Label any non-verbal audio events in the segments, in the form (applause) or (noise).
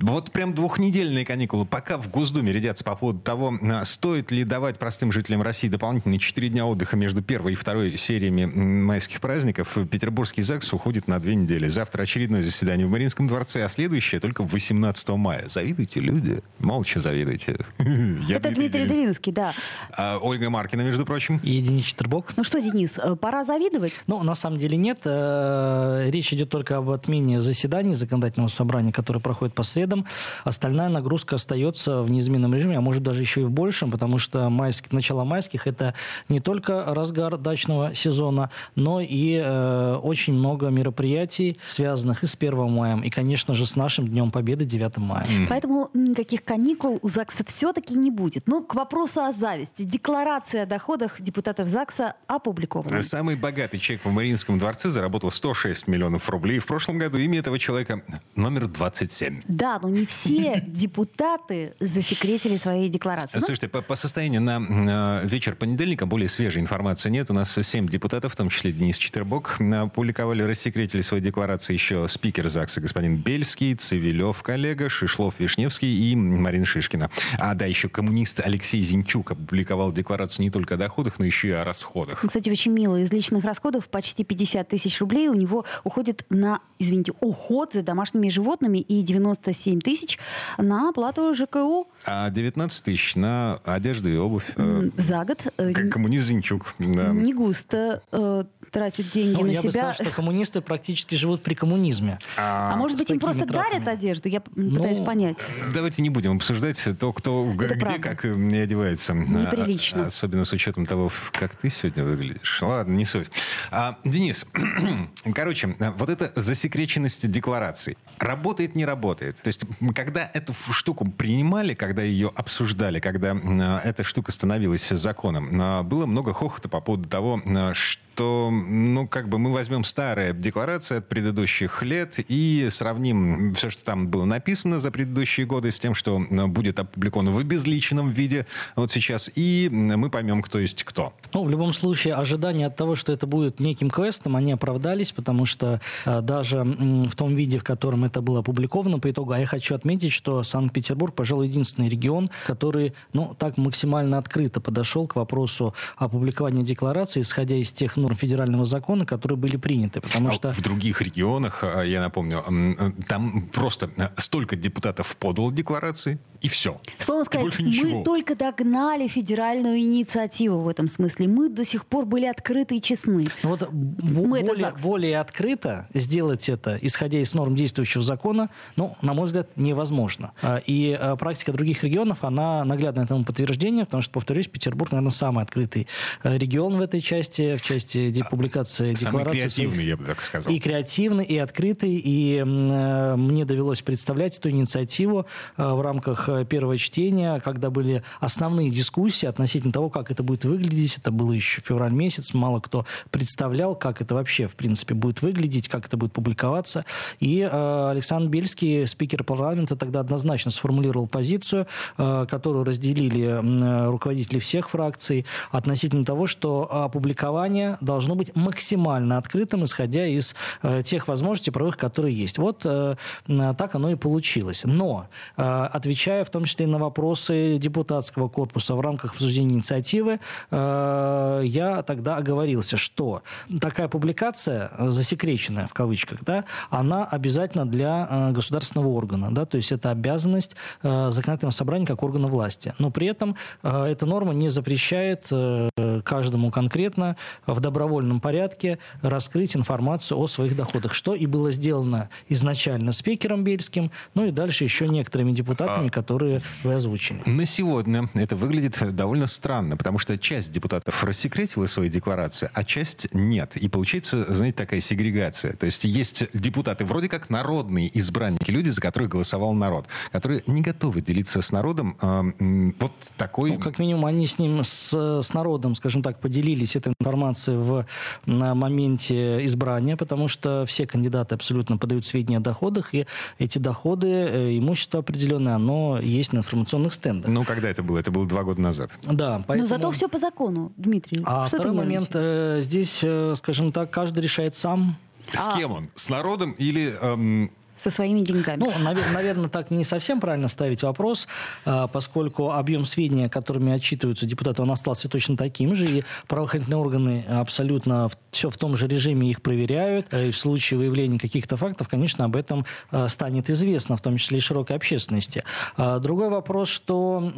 вот прям двухнедельные каникулы. Пока в Госдуме рядятся по поводу того, а, стоит ли давать простым жителям России дополнительные 4 дня отдыха между первой и второй сериями майских праздников, Петербургский ЗАГС уходит на две недели. Завтра очередное заседание в Мариинском дворце, а следующее только 18 мая. Завидуйте, люди. Молча завидуйте. (laughs) Это Дмитрий Делинский, да. А, Ольга Маркина, между прочим. И Денис Четербок. Ну что, Денис, э, пора завидовать? Ну, на самом деле нет. Э, речь идет только об отмене заседаний законодательного собрания, которое проходит по среду средам. Остальная нагрузка остается в неизменном режиме, а может даже еще и в большем, потому что майские, начало майских – это не только разгар дачного сезона, но и э, очень много мероприятий, связанных и с 1 мая, и, конечно же, с нашим Днем Победы 9 мая. Поэтому никаких каникул у ЗАГСа все-таки не будет. Но к вопросу о зависти. Декларация о доходах депутатов ЗАГСа опубликована. Самый богатый человек в Мариинском дворце заработал 106 миллионов рублей. В прошлом году имя этого человека номер 27. Да, но не все (laughs) депутаты засекретили свои декларации. Слушайте, по, по состоянию на э, вечер понедельника более свежей информации нет. У нас семь депутатов, в том числе Денис Четербок, опубликовали, рассекретили свои декларации еще спикер ЗАГСа господин Бельский, Цивилев коллега, Шишлов Вишневский и Марина Шишкина. А да, еще коммунист Алексей Зинчук опубликовал декларацию не только о доходах, но еще и о расходах. Кстати, очень мило. Из личных расходов почти 50 тысяч рублей у него уходит на, извините, уход за домашними животными и 97 7 тысяч на оплату ЖКУ. А 19 тысяч на одежду и обувь. Э, За год. Э, как коммунист Зинчук. Да. Не густо э, тратит деньги ну, на я себя. Я бы сказал, что коммунисты практически живут при коммунизме. А, а может быть, им просто тратами. дарят одежду? Я ну, пытаюсь понять. Давайте не будем обсуждать то, кто Это где, правда. как не одевается. Неприлично. А, особенно с учетом того, как ты сегодня выглядишь. Ладно, не суть. А, Денис, (clears throat) короче, вот эта засекреченность деклараций работает, не работает. То есть, когда эту штуку принимали, когда ее обсуждали, когда эта штука становилась законом, было много хохота по поводу того, что что, ну, как бы мы возьмем старые декларации от предыдущих лет и сравним все, что там было написано за предыдущие годы с тем, что будет опубликовано в обезличенном виде вот сейчас, и мы поймем, кто есть кто. Ну, в любом случае, ожидания от того, что это будет неким квестом, они оправдались, потому что э, даже в том виде, в котором это было опубликовано по итогу, а я хочу отметить, что Санкт-Петербург, пожалуй, единственный регион, который, ну, так максимально открыто подошел к вопросу опубликования декларации, исходя из тех норм федерального закона, которые были приняты. Потому а что... В других регионах, а, я напомню, там просто столько депутатов подало декларации, и все. Слово сказать, мы только догнали федеральную инициативу в этом смысле. Мы до сих пор были открыты и честны. Ну вот мы более, более открыто сделать это, исходя из норм действующего закона, ну, на мой взгляд, невозможно. А, и а, практика других регионов, она наглядное этому подтверждение, потому что, повторюсь, Петербург, наверное, самый открытый регион в этой части, в части публикации Самый креативный, я бы так сказал. И креативный, и открытый. И э, мне довелось представлять эту инициативу э, в рамках э, первого чтения, когда были основные дискуссии относительно того, как это будет выглядеть. Это было еще февраль месяц. Мало кто представлял, как это вообще, в принципе, будет выглядеть, как это будет публиковаться. И э, Александр Бельский, спикер парламента, тогда однозначно сформулировал позицию, э, которую разделили э, руководители всех фракций относительно того, что опубликование должно быть максимально открытым, исходя из э, тех возможностей правовых, которые есть. Вот э, так оно и получилось. Но, э, отвечая в том числе на вопросы депутатского корпуса в рамках обсуждения инициативы, э, я тогда оговорился, что такая публикация, э, засекреченная в кавычках, да, она обязательно для э, государственного органа. Да, то есть это обязанность законодательного собрания как органа власти. Но при этом эта норма не запрещает каждому конкретно в добровольном порядке раскрыть информацию о своих доходах, что и было сделано изначально спикером Бельским, ну и дальше еще некоторыми депутатами, а, которые вы озвучили. На сегодня это выглядит довольно странно, потому что часть депутатов рассекретила свои декларации, а часть нет. И получается, знаете, такая сегрегация. То есть есть депутаты вроде как народные избранники, люди, за которых голосовал народ, которые не готовы делиться с народом э, вот такой... Ну, как минимум, они с ним, с, с народом, скажем так, поделились этой информацией в на моменте избрания, потому что все кандидаты абсолютно подают сведения о доходах, и эти доходы, э, имущество определенное, оно есть на информационных стендах. Ну, когда это было? Это было два года назад. Да, поэтому... Но зато все по закону, Дмитрий. А что второй момент, э, здесь, э, скажем так, каждый решает сам. С а... кем он? С народом или... Эм со своими деньгами. Ну, наверное, так не совсем правильно ставить вопрос, а, поскольку объем сведений, которыми отчитываются депутаты, он остался точно таким же, и правоохранительные органы абсолютно все в том же режиме их проверяют, и в случае выявления каких-то фактов, конечно, об этом а, станет известно, в том числе и широкой общественности. А, другой вопрос, что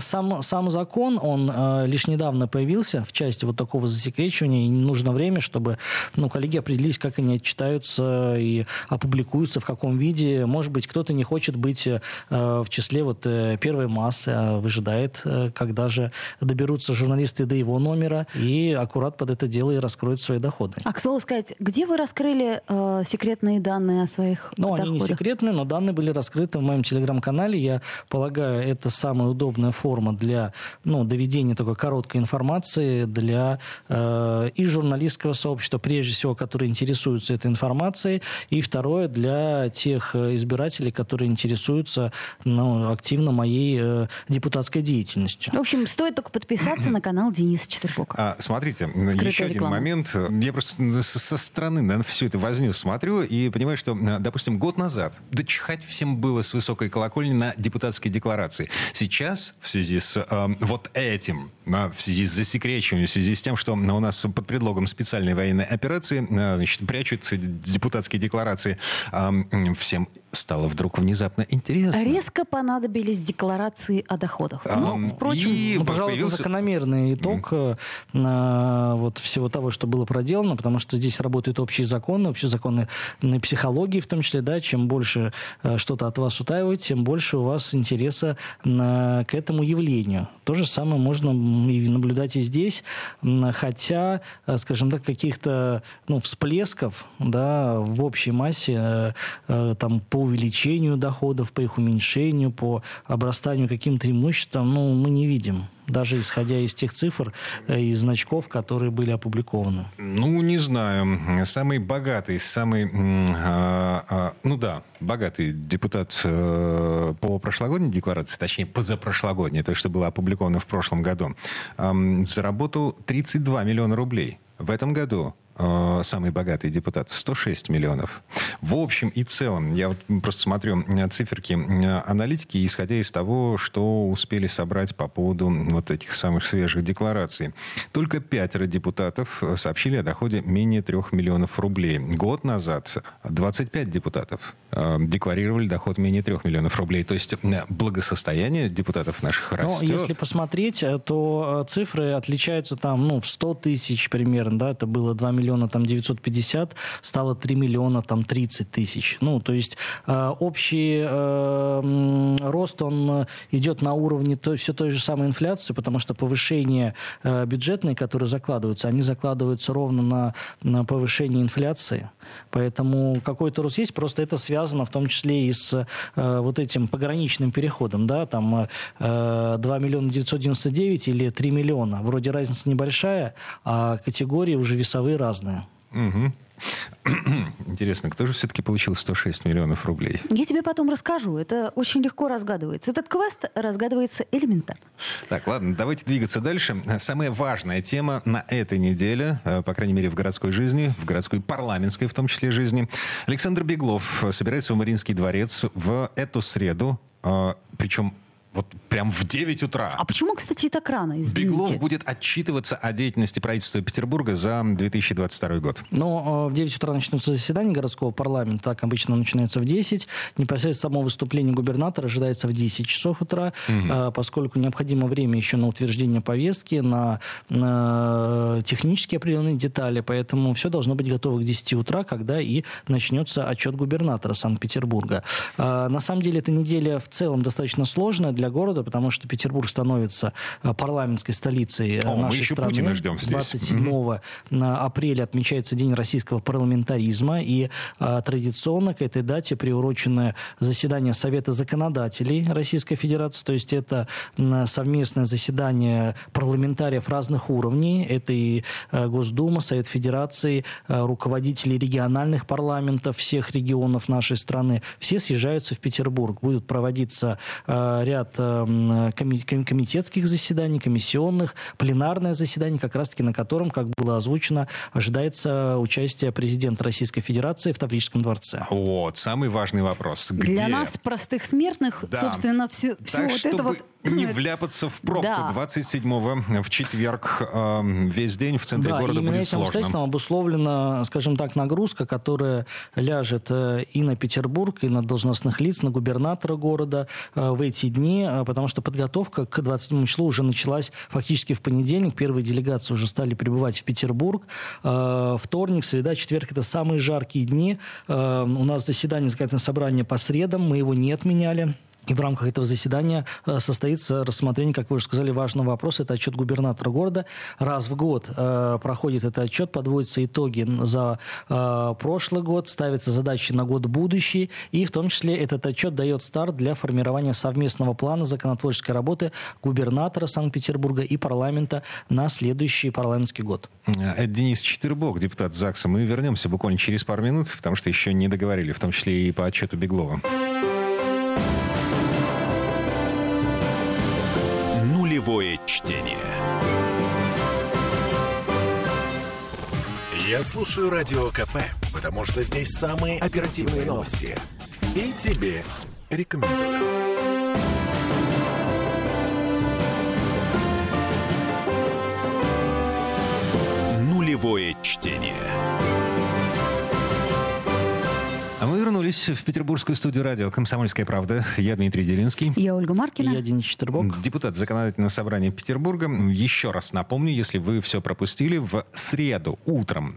сам, сам закон, он лишь недавно появился в части вот такого засекречивания, и нужно время, чтобы ну, коллеги определились, как они отчитаются и опубликуются в каком виде. Может быть, кто-то не хочет быть э, в числе вот э, первой массы, а выжидает, э, когда же доберутся журналисты до его номера и аккурат под это дело и раскроют свои доходы. А, к слову сказать, где вы раскрыли э, секретные данные о своих Ну, доходах? они не секретные, но данные были раскрыты в моем телеграм-канале. Я полагаю, это самая удобная форма для ну, доведения такой короткой информации для э, и журналистского сообщества, прежде всего, которые интересуются этой информацией, и второе, для тех э, избирателей, которые интересуются ну, активно моей э, депутатской деятельностью. В общем, стоит только подписаться на канал Дениса Четвербока. А, смотрите, Скрытая еще реклама. один момент. Я просто со стороны на все это возню смотрю и понимаю, что, э, допустим, год назад да чихать всем было с высокой колокольни на депутатской декларации. Сейчас, в связи с э, вот этим, в связи с засекречиванием, в связи с тем, что у нас под предлогом специальной военной операции э, значит, прячут депутатские декларации, всем стало вдруг внезапно интересно. Резко понадобились декларации о доходах. А, ну, впрочем, и ну, пожалуй, появился... закономерный итог mm. э, вот всего того, что было проделано, потому что здесь работают общие законы, общие законы на психологии в том числе, да, чем больше э, что-то от вас утаивать, тем больше у вас интереса на, к этому явлению. То же самое можно и наблюдать и здесь, хотя, э, скажем так, каких-то ну, всплесков да, в общей массе э, э, там, по увеличению доходов, по их уменьшению, по обрастанию каким-то имуществом, ну, мы не видим даже исходя из тех цифр и значков, которые были опубликованы? Ну, не знаю. Самый богатый, самый, а, а, ну да, богатый депутат э, по прошлогодней декларации, точнее, позапрошлогодней, то, что было опубликовано в прошлом году, э, заработал 32 миллиона рублей. В этом году Э, самый богатый депутат, 106 миллионов. В общем и целом, я вот просто смотрю циферки аналитики, исходя из того, что успели собрать по поводу вот этих самых свежих деклараций. Только пятеро депутатов сообщили о доходе менее 3 миллионов рублей. Год назад 25 депутатов э, декларировали доход менее 3 миллионов рублей. То есть благосостояние депутатов наших растет. Но если посмотреть, э, то цифры отличаются там ну, в 100 тысяч примерно. Да, это было 2 миллиона миллиона там 950 стало 3 миллиона там 30 тысяч. Ну, то есть э, общий э, рост, он идет на уровне той, все той же самой инфляции, потому что повышение э, бюджетные, которые закладываются, они закладываются ровно на, на повышение инфляции. Поэтому какой-то рост есть, просто это связано в том числе и с э, вот этим пограничным переходом, да, там э, 2 миллиона 999 или 3 миллиона. Вроде разница небольшая, а категории уже весовые разные разное. Угу. (clears throat) Интересно, кто же все-таки получил 106 миллионов рублей? Я тебе потом расскажу. Это очень легко разгадывается. Этот квест разгадывается элементарно. Так, ладно, давайте двигаться дальше. Самая важная тема на этой неделе, э, по крайней мере, в городской жизни, в городской парламентской в том числе жизни. Александр Беглов собирается в Мариинский дворец в эту среду, э, причем вот прям в 9 утра. А почему, кстати, так рано, извините? Беглов будет отчитываться о деятельности правительства Петербурга за 2022 год. Но э, в 9 утра начнутся заседания городского парламента. Так обычно начинается в 10. Непосредственно само выступление губернатора ожидается в 10 часов утра, угу. поскольку необходимо время еще на утверждение повестки, на, на технические определенные детали. Поэтому все должно быть готово к 10 утра, когда и начнется отчет губернатора Санкт-Петербурга. А, на самом деле, эта неделя в целом достаточно сложная для города, потому что Петербург становится э, парламентской столицей э, О, нашей страны. Путина ждем здесь. 27 mm-hmm. апреля отмечается День российского парламентаризма, и а, традиционно к этой дате приурочено заседание Совета законодателей Российской Федерации, то есть это совместное заседание парламентариев разных уровней, это и Госдума, Совет Федерации, руководители региональных парламентов всех регионов нашей страны, все съезжаются в Петербург. Будут проводиться ряд ряд комитетских заседаний, комиссионных, пленарное заседание, как раз-таки на котором, как было озвучено, ожидается участие президента Российской Федерации в Таврическом дворце. Вот, самый важный вопрос. Где? Для нас, простых смертных, да. собственно, все, все вот это вот не вляпаться в пробку. Да. 27-го в четверг э, весь день в центре да, города будет этим сложно. обстоятельством обусловлена, скажем так, нагрузка, которая ляжет э, и на Петербург, и на должностных лиц, на губернатора города э, в эти дни, э, потому что подготовка к 27 числу уже началась фактически в понедельник. Первые делегации уже стали прибывать в Петербург. Э, вторник, среда, четверг – это самые жаркие дни. Э, у нас заседание законодательного собрания по средам, мы его не отменяли. И в рамках этого заседания э, состоится рассмотрение, как вы уже сказали, важного вопроса. Это отчет губернатора города. Раз в год э, проходит этот отчет, подводятся итоги за э, прошлый год, ставятся задачи на год будущий. И в том числе этот отчет дает старт для формирования совместного плана законотворческой работы губернатора Санкт-Петербурга и парламента на следующий парламентский год. Это Денис Четырбок, депутат ЗАГСа. Мы вернемся буквально через пару минут, потому что еще не договорили, в том числе и по отчету Беглова. Нулевое чтение. Я слушаю Радио КП, потому что здесь самые оперативные новости. И тебе рекомендую. Нулевое чтение. Вернулись в петербургскую студию радио «Комсомольская правда». Я Дмитрий Делинский. Я Ольга Маркина. Я Денис Четербок. Депутат Законодательного собрания Петербурга. Еще раз напомню, если вы все пропустили, в среду утром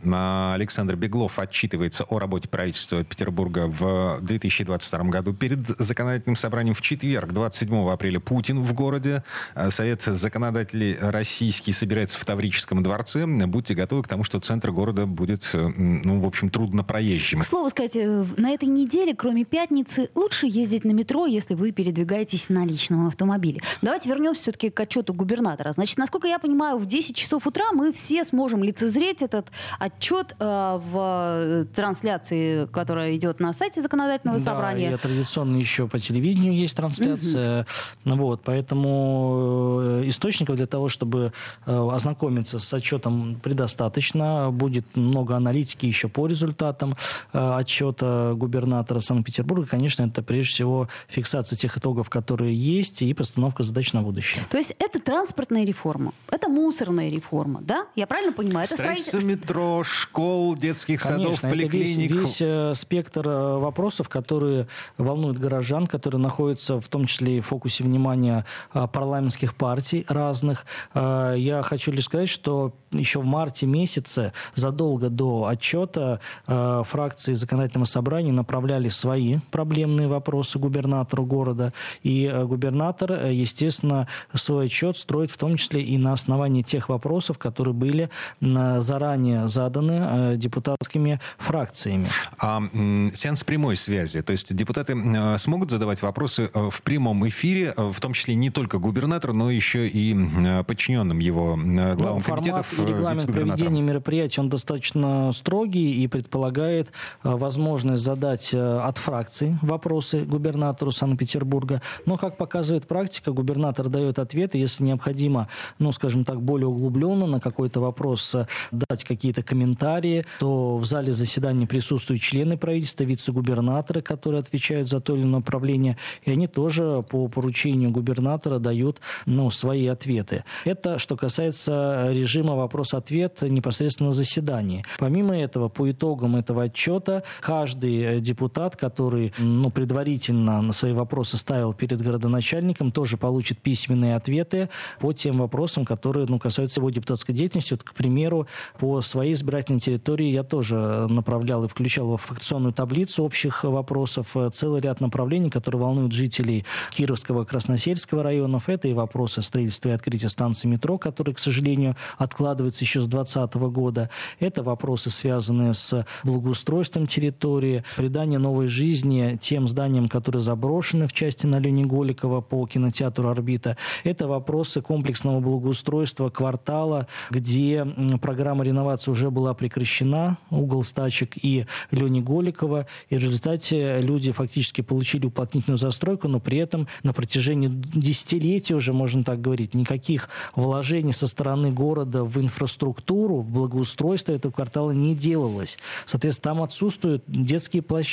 Александр Беглов отчитывается о работе правительства Петербурга в 2022 году. Перед Законодательным собранием в четверг, 27 апреля, Путин в городе. Совет законодателей российский собирается в Таврическом дворце. Будьте готовы к тому, что центр города будет, ну, в общем, трудно проезжим. К слову сказать, э, на этой неделе, кроме пятницы, лучше ездить на метро, если вы передвигаетесь на личном автомобиле. Давайте вернемся все-таки к отчету губернатора. Значит, насколько я понимаю, в 10 часов утра мы все сможем лицезреть этот отчет э, в э, трансляции, которая идет на сайте законодательного да, собрания. И традиционно еще по телевидению есть трансляция. Угу. Вот, поэтому э, источников для того, чтобы э, ознакомиться с отчетом предостаточно. Будет много аналитики еще по результатам отчета губернатора Санкт-Петербурга, конечно, это прежде всего фиксация тех итогов, которые есть, и постановка задач на будущее. То есть это транспортная реформа, это мусорная реформа, да? Я правильно понимаю? Это строительство метро, школ, детских конечно, садов, поликлиник. Это весь, весь э, спектр э, вопросов, которые волнуют горожан, которые находятся в том числе и в фокусе внимания э, парламентских партий разных. Я хочу лишь сказать, что еще в марте месяце, задолго до отчета, фракции законодательного собрания собрании направляли свои проблемные вопросы губернатору города. И э, губернатор, э, естественно, свой отчет строит в том числе и на основании тех вопросов, которые были заранее заданы э, депутатскими фракциями. А сеанс прямой связи, то есть депутаты смогут задавать вопросы в прямом эфире, в том числе не только губернатору, но еще и подчиненным его главам ну, комитетов. и регламент проведения мероприятий, он достаточно строгий и предполагает возможность задать есть э, от фракции вопросы губернатору Санкт-Петербурга, но, как показывает практика, губернатор дает ответы, если необходимо, ну, скажем так, более углубленно на какой-то вопрос э, дать какие-то комментарии, то в зале заседания присутствуют члены правительства, вице-губернаторы, которые отвечают за то или иное направление, и они тоже по поручению губернатора дают ну, свои ответы. Это что касается режима вопрос-ответ непосредственно на заседании. Помимо этого, по итогам этого отчета, каждый депутат, который ну, предварительно на свои вопросы ставил перед городоначальником, тоже получит письменные ответы по тем вопросам, которые ну, касаются его депутатской деятельности. Вот, к примеру, по своей избирательной территории я тоже направлял и включал в фракционную таблицу общих вопросов целый ряд направлений, которые волнуют жителей Кировского, Красносельского районов. Это и вопросы строительства и открытия станции метро, которые, к сожалению, откладываются еще с 2020 года. Это вопросы, связанные с благоустройством территории, придание новой жизни тем зданиям, которые заброшены в части на Лени Голикова по кинотеатру «Орбита». Это вопросы комплексного благоустройства квартала, где программа реновации уже была прекращена, угол стачек и Лени Голикова. И в результате люди фактически получили уплотнительную застройку, но при этом на протяжении десятилетий уже, можно так говорить, никаких вложений со стороны города в инфраструктуру, в благоустройство этого квартала не делалось. Соответственно, там отсутствуют детские площадки,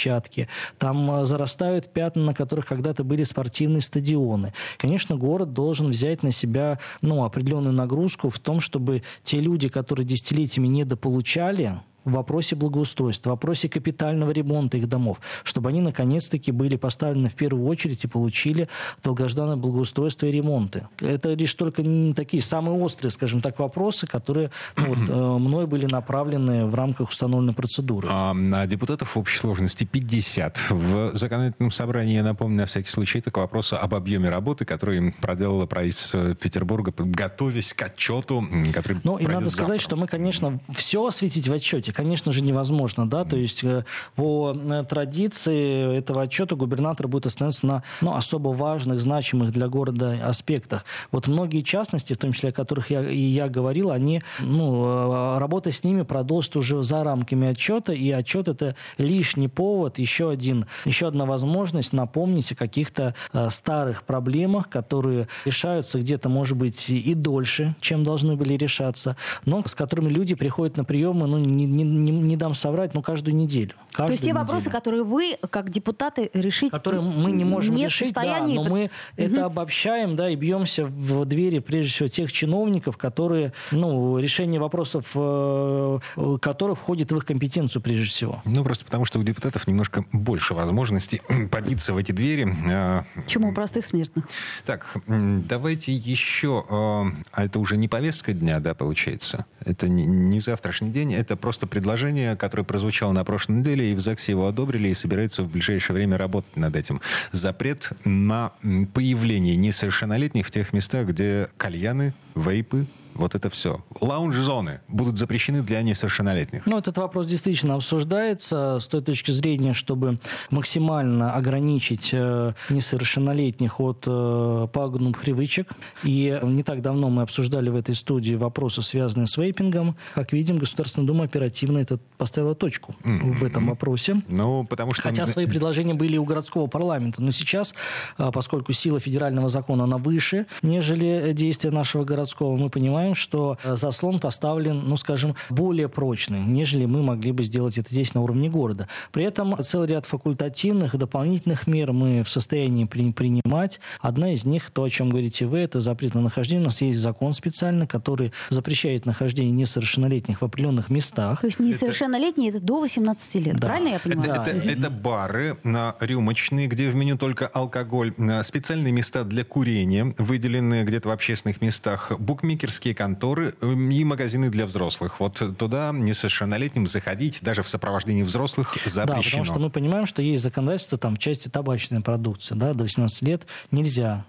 там э, зарастают пятна, на которых когда-то были спортивные стадионы. Конечно, город должен взять на себя ну, определенную нагрузку в том, чтобы те люди, которые десятилетиями недополучали в вопросе благоустройства, в вопросе капитального ремонта их домов, чтобы они наконец-таки были поставлены в первую очередь и получили долгожданное благоустройство и ремонты. Это лишь только такие самые острые, скажем так, вопросы, которые ну, вот, э, (clears throat) мной были направлены в рамках установленной процедуры. А, депутатов в общей сложности 50. В законодательном собрании, я напомню, на всякий случай, это к вопросу об объеме работы, который проделало правительство Петербурга, готовясь к отчету, который Ну, и надо завтра. сказать, что мы, конечно, все осветить в отчете, конечно же, невозможно, да, то есть э, по э, традиции этого отчета губернатор будет остановиться на ну, особо важных, значимых для города аспектах. Вот многие частности, в том числе о которых я, и я говорил, они, ну, э, работа с ними продолжит уже за рамками отчета, и отчет это лишний повод, еще, один, еще одна возможность напомнить о каких-то старых проблемах, которые решаются где-то, может быть, и дольше, чем должны были решаться, но с которыми люди приходят на приемы, ну, не, не, не, не дам соврать, но каждую неделю. Каждую То есть те неделю. вопросы, которые вы, как депутаты, решить которые мы не можем нет решить, да, но мы это обобщаем, да, и бьемся в двери, прежде всего, тех чиновников, которые, ну, решение вопросов, э, э, которых входит в их компетенцию, прежде всего. Ну, просто потому, что у депутатов немножко больше возможностей (clears throat) побиться в эти двери. А, чем у простых смертных. Так, давайте еще... э, А это уже не повестка дня, да, получается? Это не, не завтрашний день, это просто предложение, которое прозвучало на прошлой неделе, и в ЗАГСе его одобрили, и собираются в ближайшее время работать над этим. Запрет на появление несовершеннолетних в тех местах, где кальяны, вейпы, вот это все. Лаунж-зоны будут запрещены для несовершеннолетних. Ну, этот вопрос действительно обсуждается с той точки зрения, чтобы максимально ограничить э, несовершеннолетних от э, пагубных привычек. И не так давно мы обсуждали в этой студии вопросы, связанные с вейпингом. Как видим, Государственная Дума оперативно это поставила точку в этом вопросе. Ну, потому что... Хотя свои предложения были у городского парламента. Но сейчас, а, поскольку сила федерального закона, она выше, нежели действия нашего городского, мы понимаем, что э, заслон поставлен, ну, скажем, более прочный, нежели мы могли бы сделать это здесь на уровне города. При этом целый ряд факультативных и дополнительных мер мы в состоянии при- принимать. Одна из них, то, о чем говорите вы, это запрет на нахождение. У нас есть закон специальный, который запрещает нахождение несовершеннолетних в определенных местах. То есть несовершеннолетние это до 18 лет. Да. Правильно я Это, понимаю? это- это бары на рюмочные, где в меню только алкоголь, на специальные места для курения, выделенные где-то в общественных местах, букмекерские конторы эм, и магазины для взрослых. Вот туда несовершеннолетним заходить даже в сопровождении взрослых Да, запрещено. потому что мы понимаем, что есть законодательство там в части табачной продукции. Да, до 18 лет нельзя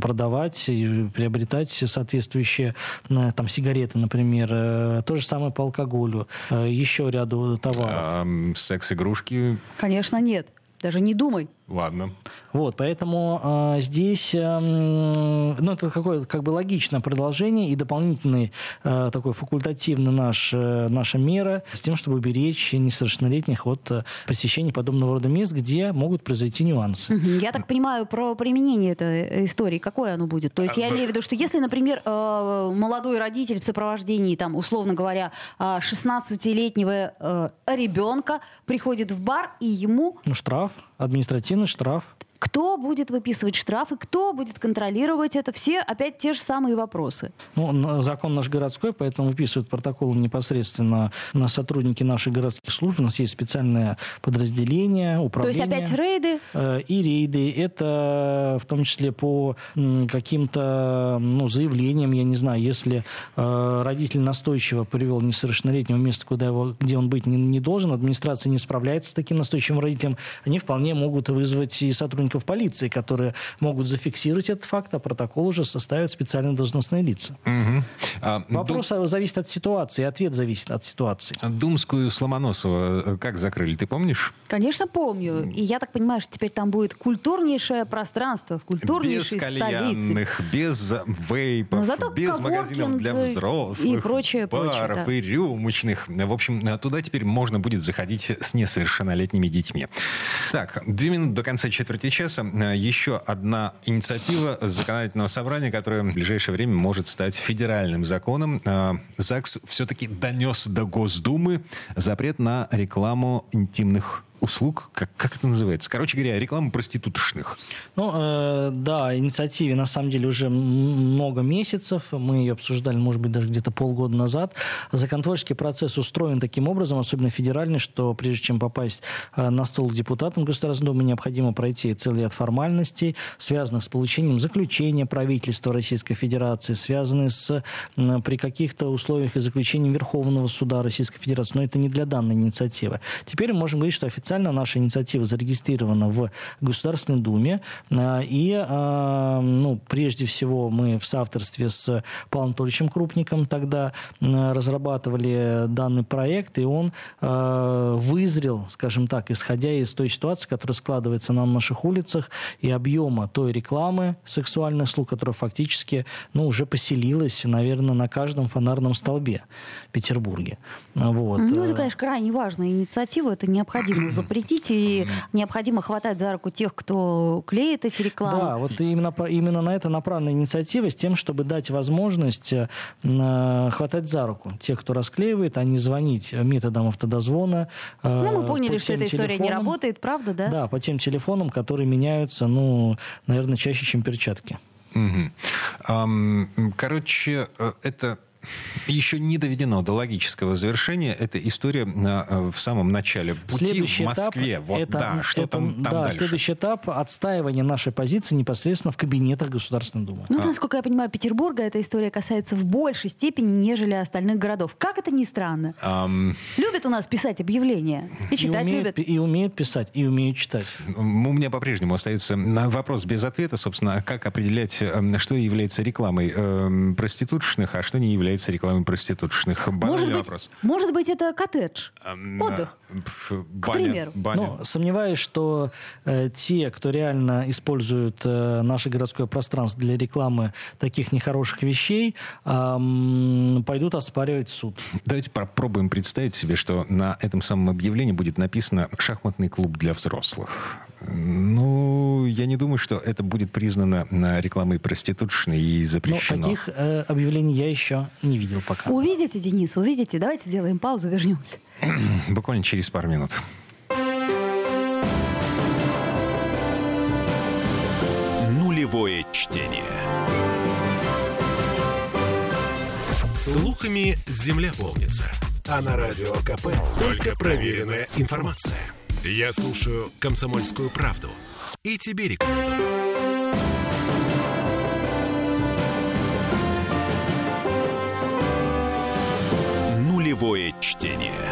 продавать и приобретать соответствующие там сигареты, например. Э, То же самое по алкоголю. Э, Еще ряду товаров. Ам, секс-игрушки Конечно, нет. Даже не думай. Ладно. Вот, поэтому э, здесь, э, ну, это какое как бы логичное продолжение и дополнительный э, такой факультативный наш, э, наша мера с тем, чтобы уберечь несовершеннолетних от э, посещения подобного рода мест, где могут произойти нюансы. Я так понимаю, про применение этой истории, какое оно будет? То есть я имею в виду, что если, например, э, молодой родитель в сопровождении, там, условно говоря, э, 16-летнего э, ребенка приходит в бар, и ему Ну, штраф, административный штраф. Кто будет выписывать штрафы, кто будет контролировать это, все опять те же самые вопросы. Ну, закон наш городской, поэтому выписывают протоколы непосредственно на сотрудники наших городских служб. У нас есть специальное подразделение, То управление. есть опять рейды, Э, и рейды. Это в том числе по каким-то ну, заявлениям, я не знаю, если э, родитель настойчиво привел несовершеннолетнего в место, куда его, где он быть не, не должен, администрация не справляется с таким настойчивым родителем, они вполне могут вызвать и сотрудников полиции, которые могут зафиксировать этот факт, а протокол уже составят специальные должностные лица. Мгм. А, Вопрос а, зависит от ситуации, ответ зависит от ситуации. Дум- Думскую Сломоносова э, как закрыли, ты помнишь? конечно, помню. И я так понимаю, что теперь там будет культурнейшее пространство в без культурнейшей столице. кальянных, без э, вейпов, Но зато без магазинов для и взрослых, прочее, баров прочее, да. и рюмочных. В общем, э, туда теперь можно будет заходить с несовершеннолетними детьми. Так, две минуты до конца четверти часа. Э, Еще одна инициатива законодательного собрания, которая в ближайшее время может стать федеральным законом. Э, ЗАГС все-таки донес до Госдумы запрет на рекламу интимных услуг, как, как это называется? Короче говоря, рекламу проституточных. Ну, э, да, инициативе на самом деле уже много месяцев. Мы ее обсуждали, может быть, даже где-то полгода назад. Законотворческий процесс устроен таким образом, особенно федеральный, что прежде чем попасть э, на стол к депутатам Государственной Думы, необходимо пройти целый ряд формальностей, связанных с получением заключения правительства Российской Федерации, связанные с м, при каких-то условиях и заключением Верховного суда Российской Федерации. Но это не для данной инициативы. Теперь мы можем говорить, что официально наша инициатива зарегистрирована в Государственной Думе. А, И, а, ну, прежде всего, мы в соавторстве с Павлом Анатольевичем Крупником тогда разрабатывали данный проект, и он а, вызрел, скажем так, исходя из той ситуации, которая складывается на наших улицах, и объема той рекламы сексуальных услуг, которая фактически ну, уже поселилась, наверное, на каждом фонарном столбе Петербурге. Вот. Ну, это, конечно, крайне важная инициатива. Это необходимо (clears throat) запретить, и необходимо хватать за руку тех, кто клеит эти рекламы. Да, вот именно, именно на это направлена инициатива с тем, чтобы дать возможность э, хватать за руку тех, кто расклеивает, а не звонить методом автодозвона. э, Ну, мы поняли, по что эта история не телефонам. работает, правда, да? Да, по тем телефонам, которые меняются, ну, наверное, чаще, чем перчатки. Ам, Короче, э, это еще не доведено до логического завершения. Эта история э, в самом начале пути Следующий в Москве. этап, вот это, да, что это, там, там да, дальше? следующий этап отстаивание нашей позиции непосредственно в кабинетах Государственной Думы. Ну, насколько я понимаю, Петербурга эта история касается в большей степени, нежели остальных городов. Как это ни странно. Ам, Любят у нас писать объявления. И читать умеют, любят. и умеют писать, и умеют читать. У меня по-прежнему остается на вопрос без ответа, собственно, как определять, эм, что является рекламой эм, проституточных, а что не является рекламой проституточных. Банальный Может быть, вопрос. может быть, это коттедж. Эм, Отдых. э, пф, К баня- примеру. баня. Но сомневаюсь, что э, те, кто реально использует э, наше городское пространство для рекламы таких нехороших вещей, ам, пойдут оспаривать суд. Давайте попробуем представить себе, что на этом самом объявлении будет написано «шахматный клуб для взрослых». Ну, я не думаю, что это будет признано на рекламой проституточной и Но запрещено. таких э, объявлений я еще не видел пока. Увидите, Денис, увидите. Давайте сделаем паузу, вернемся. (clears throat) Буквально через пару минут. Нулевое чтение. Слухами земля полнится. А на радио КП только проверенная информация. Я слушаю «Комсомольскую правду» и тебе рекомендую. Нулевое чтение.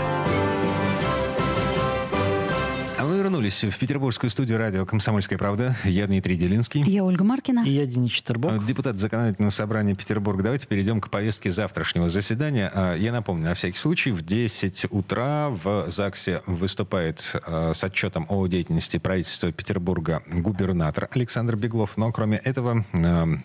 Вернулись в петербургскую студию радио «Комсомольская правда». Я Дмитрий Делинский. Я Ольга Маркина. И я Денис Четербок. Депутат Законодательного собрания Петербурга. Давайте перейдем к повестке завтрашнего заседания. А, я напомню, на всякий случай, в 10 утра в ЗАГСе выступает а, с отчетом о деятельности правительства Петербурга губернатор Александр Беглов. Но кроме этого,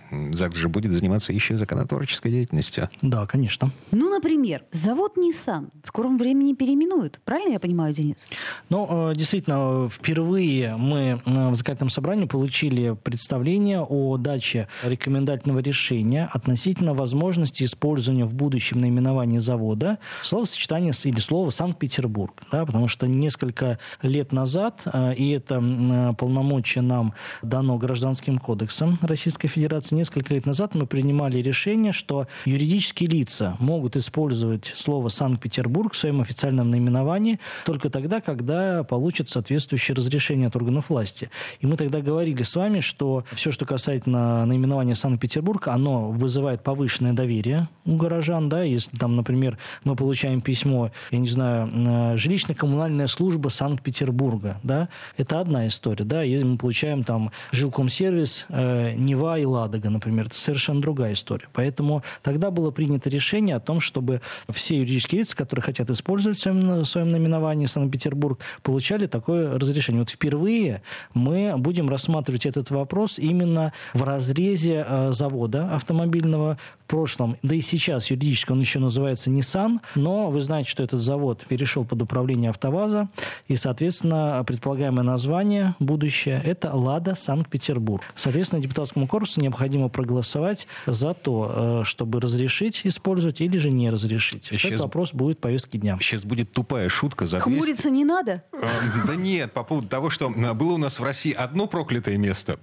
ЗАГС же будет заниматься еще законотворческой деятельностью. Да, конечно. Ну, например, завод Nissan в скором времени переименуют. Правильно я понимаю, Денис? Ну, э, действительно, впервые мы э, в законодательном собрании получили представление о даче рекомендательного решения относительно возможности использования в будущем наименования завода словосочетания или слова Санкт-Петербург. Да, потому что несколько лет назад, э, и это полномочия нам дано Гражданским кодексом Российской Федерации, несколько лет назад мы принимали решение, что юридические лица могут использовать слово Санкт-Петербург в своем официальном наименовании только тогда, когда получат соответствующее разрешение от органов власти. И мы тогда говорили с вами, что все, что касательно наименования Санкт-Петербург, оно вызывает повышенное доверие у горожан. Да? Если там, например, мы получаем письмо, я не знаю, э, жилищно-коммунальная служба Санкт-Петербурга, да? это одна история. Да? Если мы получаем там жилкомсервис э, Нева и Ладога, например, это совершенно другая история. Поэтому тогда было принято решение о том, чтобы все юридические лица, которые хотят использовать в своем, в своем наименовании Санкт-Петербург, получали такое разрешение. Вот впервые мы будем рассматривать этот вопрос именно в разрезе э, завода автомобильного в прошлом, да и сейчас юридически он еще называется Nissan, но вы знаете, что этот завод перешел под управление АвтоВАЗа, и, соответственно, предполагаемое название будущее – это «Лада Санкт-Петербург». Соответственно, депутатскому корпусу необходимо проголосовать за то, э, чтобы разрешить использовать или же не разрешить. Сейчас, Этот вопрос будет в повестке дня. Сейчас будет тупая шутка за Хмуриться не надо? А, да нет, по поводу того, что а, было у нас в России одно проклятое место.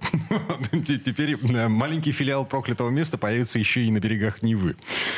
(laughs) Теперь э, маленький филиал проклятого места появится еще и на берегах Невы.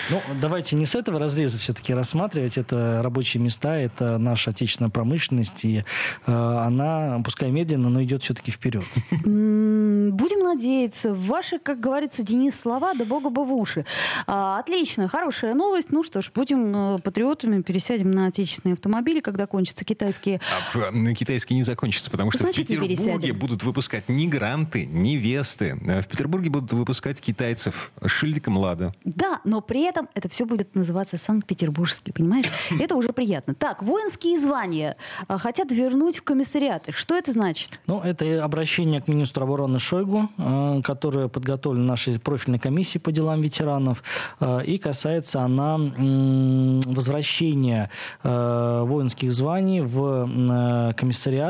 Ну, давайте не с этого разреза все-таки рассматривать. Это рабочие места, это наша отечественная промышленность, и э, она, пускай медленно, но идет все-таки вперед. Будем надеяться. Ваши, как говорится, Денис, слова, да бога бы в уши. А, отлично, хорошая новость. Ну что ж, будем э, патриотами, пересядем на отечественные автомобили, когда кончатся китайские. А, китайские не закончатся, потому что Значит, в Петербурге будут выпускать не гранты, невесты. А в Петербурге будут выпускать китайцев с шильдиком «Лада». Да, но при этом это все будет называться Санкт-Петербургский, понимаешь? (clears throat) Это уже приятно. Так, воинские звания а, хотят вернуть в комиссариаты. Что это значит? Ну, это обращение к министру обороны Шойгу, а, которое подготовлено нашей профильной комиссии по делам ветеранов. И касается она возвращения воинских званий в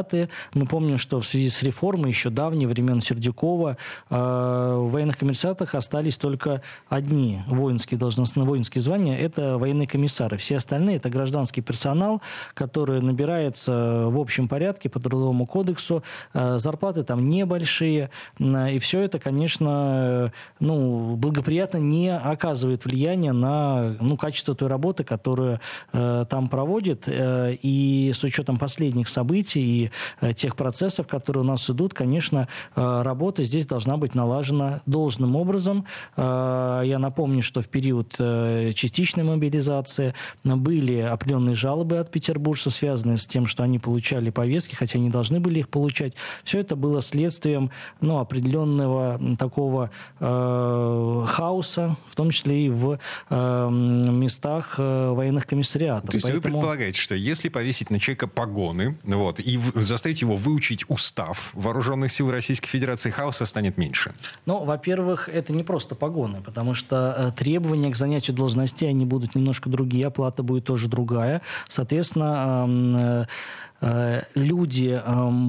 комиссариаты. Мы помним, что в связи с реформой еще давние времен Сердюкова в военных комиссариатах остались только одни воинские должностные воинские звания – это военные комиссары. Все остальные – это гражданский персонал, который набирается в общем порядке по Трудовому кодексу. Э, зарплаты там небольшие. И все это, конечно, ну, благоприятно не оказывает влияния на ну, качество той работы, которую э, там проводит. Э, и с учетом последних событий и тех процессов, которые у нас идут, конечно, работа здесь должна быть налажена должным образом. Я напомню, что в период э, частичной мобилизации были определенные жалобы от петербуржцев, связанные с тем, что они получали повестки, хотя не должны были их получать. Все это было следствием ну, определенного такого э, хаоса, в том числе и в э, местах э, военных комиссариатов. То есть Поэтому... вы предполагаете, что если повесить на человека погоны вот, и заставить его выучить устав вооруженных сил Российской Федерации, хаоса станет меньше? Ну, во-первых, это не просто погоны, потому что э, требования к занятию должностей, они будут немножко другие, оплата будет тоже другая. Соответственно, э, люди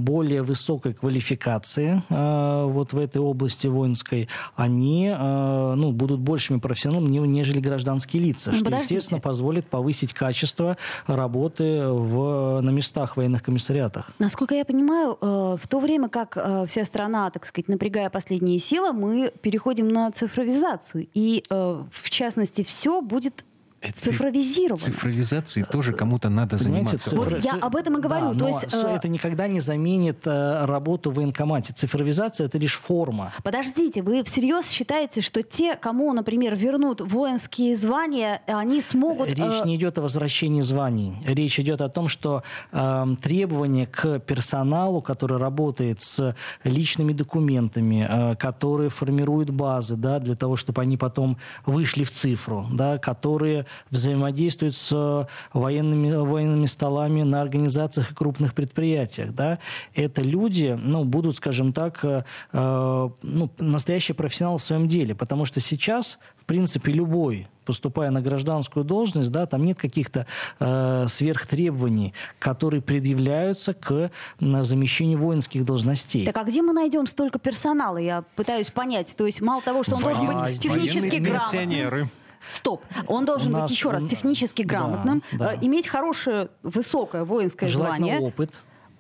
более высокой квалификации вот в этой области воинской, они ну, будут большими профессионалами, нежели гражданские лица, что, Подождите. естественно, позволит повысить качество работы в, на местах военных комиссариатах. Насколько я понимаю, в то время как вся страна, так сказать, напрягая последние силы, мы переходим на цифровизацию. И в частности, все будет цифровизировано. Цифровизацией тоже кому-то надо Понимаете, заниматься. цифра- Вот я об этом и говорю. Да, То но есть, э, это никогда не заменит э, работу в военкомате. Цифровизация это лишь форма. Подождите, вы всерьез считаете, что те, кому, например, вернут воинские звания, они смогут... Речь э, не идет о возвращении званий. Речь идет о том, что э, требования к персоналу, который работает с личными документами, э, которые формируют базы, да, для того, чтобы они потом вышли в цифру, да, которые взаимодействуют с военными, военными столами на организациях и крупных предприятиях, да, это люди, ну, будут, скажем так, э, э, ну, настоящие профессионалы в своем деле, потому что сейчас, в принципе, любой поступая на гражданскую должность, да, там нет каких-то э, сверхтребований, которые предъявляются к м, замещению воинских должностей. Так а где мы найдем столько персонала? Я пытаюсь понять. То есть мало того, что он должен быть технически грамотным. Стоп. Он должен У быть, нас еще раз, технически да, грамотным, да. э, иметь хорошее, высокое воинское Желательно звание, опыт.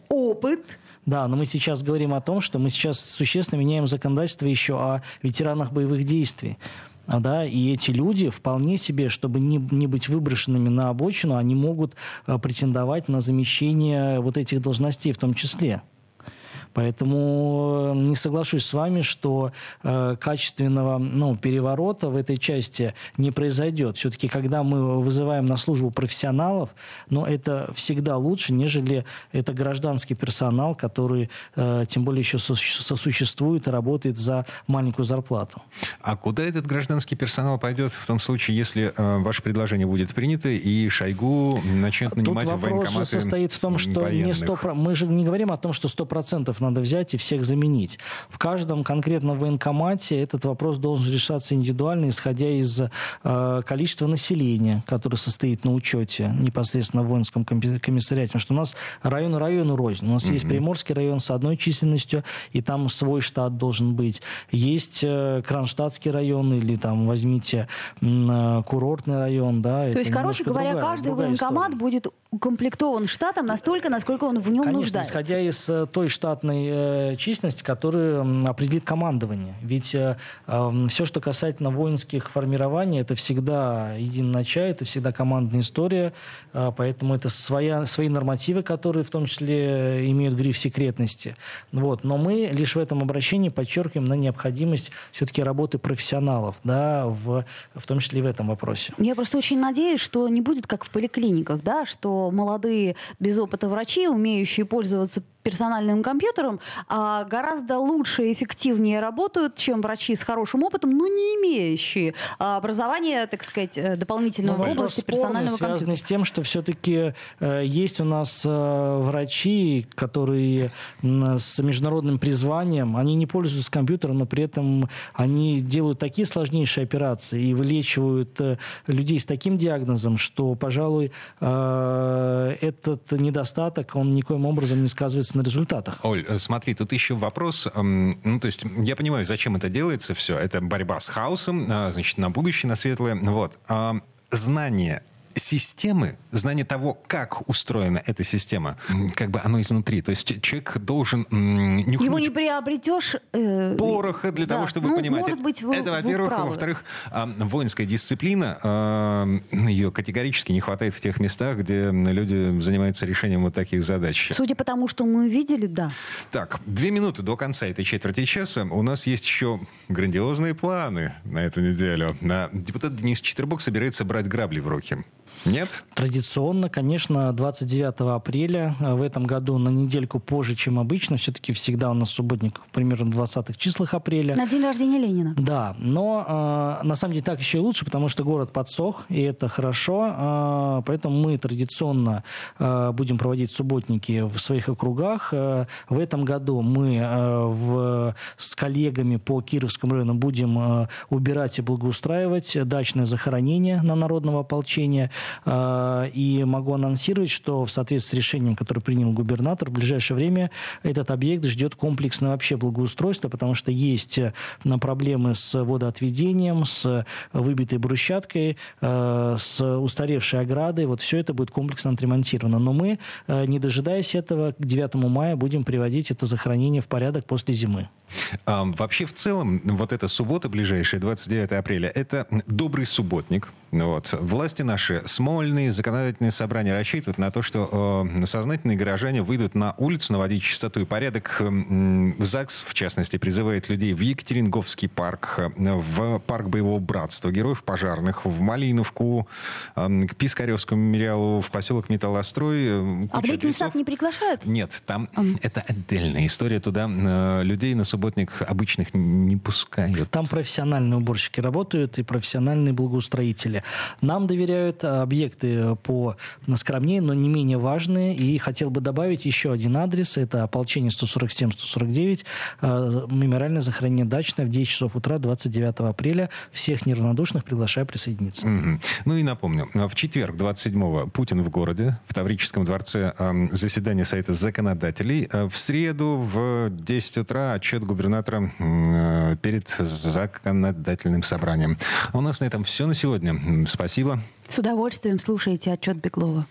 опыт. Да, но мы сейчас говорим о том, что мы сейчас существенно меняем законодательство еще о ветеранах боевых действий. А, Да, и эти люди вполне себе, чтобы не, не быть выброшенными на обочину, они могут э, претендовать на замещение вот этих должностей в том числе. Поэтому э, не соглашусь с вами, что э, качественного ну, переворота в этой части не произойдет. Все-таки, когда мы вызываем на службу профессионалов, но это всегда лучше, нежели это гражданский персонал, который э, тем более еще сос- сосуществует и работает за маленькую зарплату. А куда этот гражданский персонал пойдет в том случае, если э, ваше предложение будет принято и Шойгу начнет нанимать Тут в вопрос же военкоматы состоит в том, что не военных? 100, про- мы же не говорим о том, что 100% надо взять и всех заменить. В каждом конкретном военкомате этот вопрос должен решаться индивидуально, исходя из э, количества населения, которое состоит на учете непосредственно в воинском комиссариате. Потому что у нас район району рознь. У нас есть Приморский район с одной численностью, и там свой штат должен быть. Есть э, Кронштадтский район, или там возьмите э, курортный район. Да, То есть, короче говоря, каждый военкомат будет укомплектован штатом настолько, насколько он в нем Конечно, нуждается. исходя из э, той штатной э, численности, которую определит командование. Ведь все, что касательно воинских формирований, это всегда единоначалие, это всегда командная история, э, поэтому это своя, свои нормативы, которые в том числе э, имеют гриф секретности. Вот. Но мы лишь в этом обращении подчеркиваем на необходимость все-таки работы профессионалов, да, в, в том числе и в этом вопросе. Я просто очень надеюсь, что не будет как в поликлиниках, да, что молодые без опыта врачи, умеющие пользоваться персональным компьютером, а, гораздо лучше и эффективнее работают, чем врачи с хорошим опытом, но не имеющие а, образования, так сказать, э, дополнительного в вопрос области персонального компьютера. с тем, что все-таки э, есть у нас э, врачи, которые м, с международным призванием, они не пользуются компьютером, но при этом они делают такие сложнейшие операции и вылечивают э, людей с таким диагнозом, что, пожалуй, э, этот недостаток, он никоим образом не сказывается на результатах. Оль, э, смотри, тут еще вопрос. эм, Ну, то есть, я понимаю, зачем это делается все. Это борьба с хаосом, а, значит, на будущее, на светлое. Вот. А, Знание системы, знание того, как устроена эта система, как бы оно изнутри. То есть человек должен нюхнуть Его не приобретешь... э, пороха для да. того, чтобы Ну, понимать. Может быть, вы, это, вы во-первых. Во-вторых, а, воинская дисциплина, а, ее категорически не хватает в тех местах, где люди занимаются решением вот таких задач. Судя по тому, что мы видели, да. Так, две минуты до конца этой четверти часа. У нас есть еще грандиозные планы на эту неделю. Депутат Денис Четербок собирается брать грабли в руки. Нет? Традиционно, конечно, 29 апреля э, в этом году на недельку позже, чем обычно. Все-таки всегда у нас субботник примерно в 20-х числах апреля. На день рождения Ленина. Да, но э, на самом деле так еще и лучше, потому что город подсох, и это хорошо. э, поэтому мы традиционно э, будем проводить субботники в своих округах. Э, в этом году мы э, в, с коллегами по Кировскому району будем э, убирать и благоустраивать дачное захоронение на народного ополчения. Э, и могу анонсировать, что в соответствии с решением, которое принял губернатор, в ближайшее время этот объект ждет комплексное вообще благоустройство, потому что есть э, проблемы с водоотведением, с выбитой брусчаткой, э, с устаревшей оградой. Вот все это будет комплексно отремонтировано. Но мы, не дожидаясь этого, к 9 мая будем приводить это захоронение в порядок после зимы. А, вообще, в целом, вот эта суббота ближайшая, 29 апреля, это добрый субботник. Вот. Власти наши, Смольные, законодательные собрания рассчитывают на то, что э, сознательные горожане выйдут на улицу наводить чистоту и порядок. ЗАГС, в частности, призывает людей в Екатеринговский парк, э, в парк боевого братства, героев пожарных, в Малиновку, э, к Пискаревскому мемориалу, в поселок Металлострой. Э, а в летний адресов. сад не приглашают? Нет, там um. это отдельная история. Туда э, людей на субботник обычных не пускают. Там профессиональные уборщики работают и профессиональные благоустроители. Нам доверяют объекты по скромнее, но не менее важные. И хотел бы добавить еще один адрес. Это ополчение 147-149, э, мемориальное захоронение дачное в 10 часов утра 29 апреля. Всех неравнодушных приглашаю присоединиться. Mm-hmm. Ну и напомню, в четверг 27-го Путин в городе, в Таврическом дворце э, заседание Совета законодателей. Э, в среду в 10 утра отчет губернатора э, перед законодательным собранием. У нас на этом все на сегодня. Спасибо. С удовольствием слушайте отчет Беглова.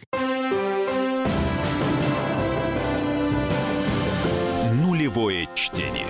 Нулевое чтение.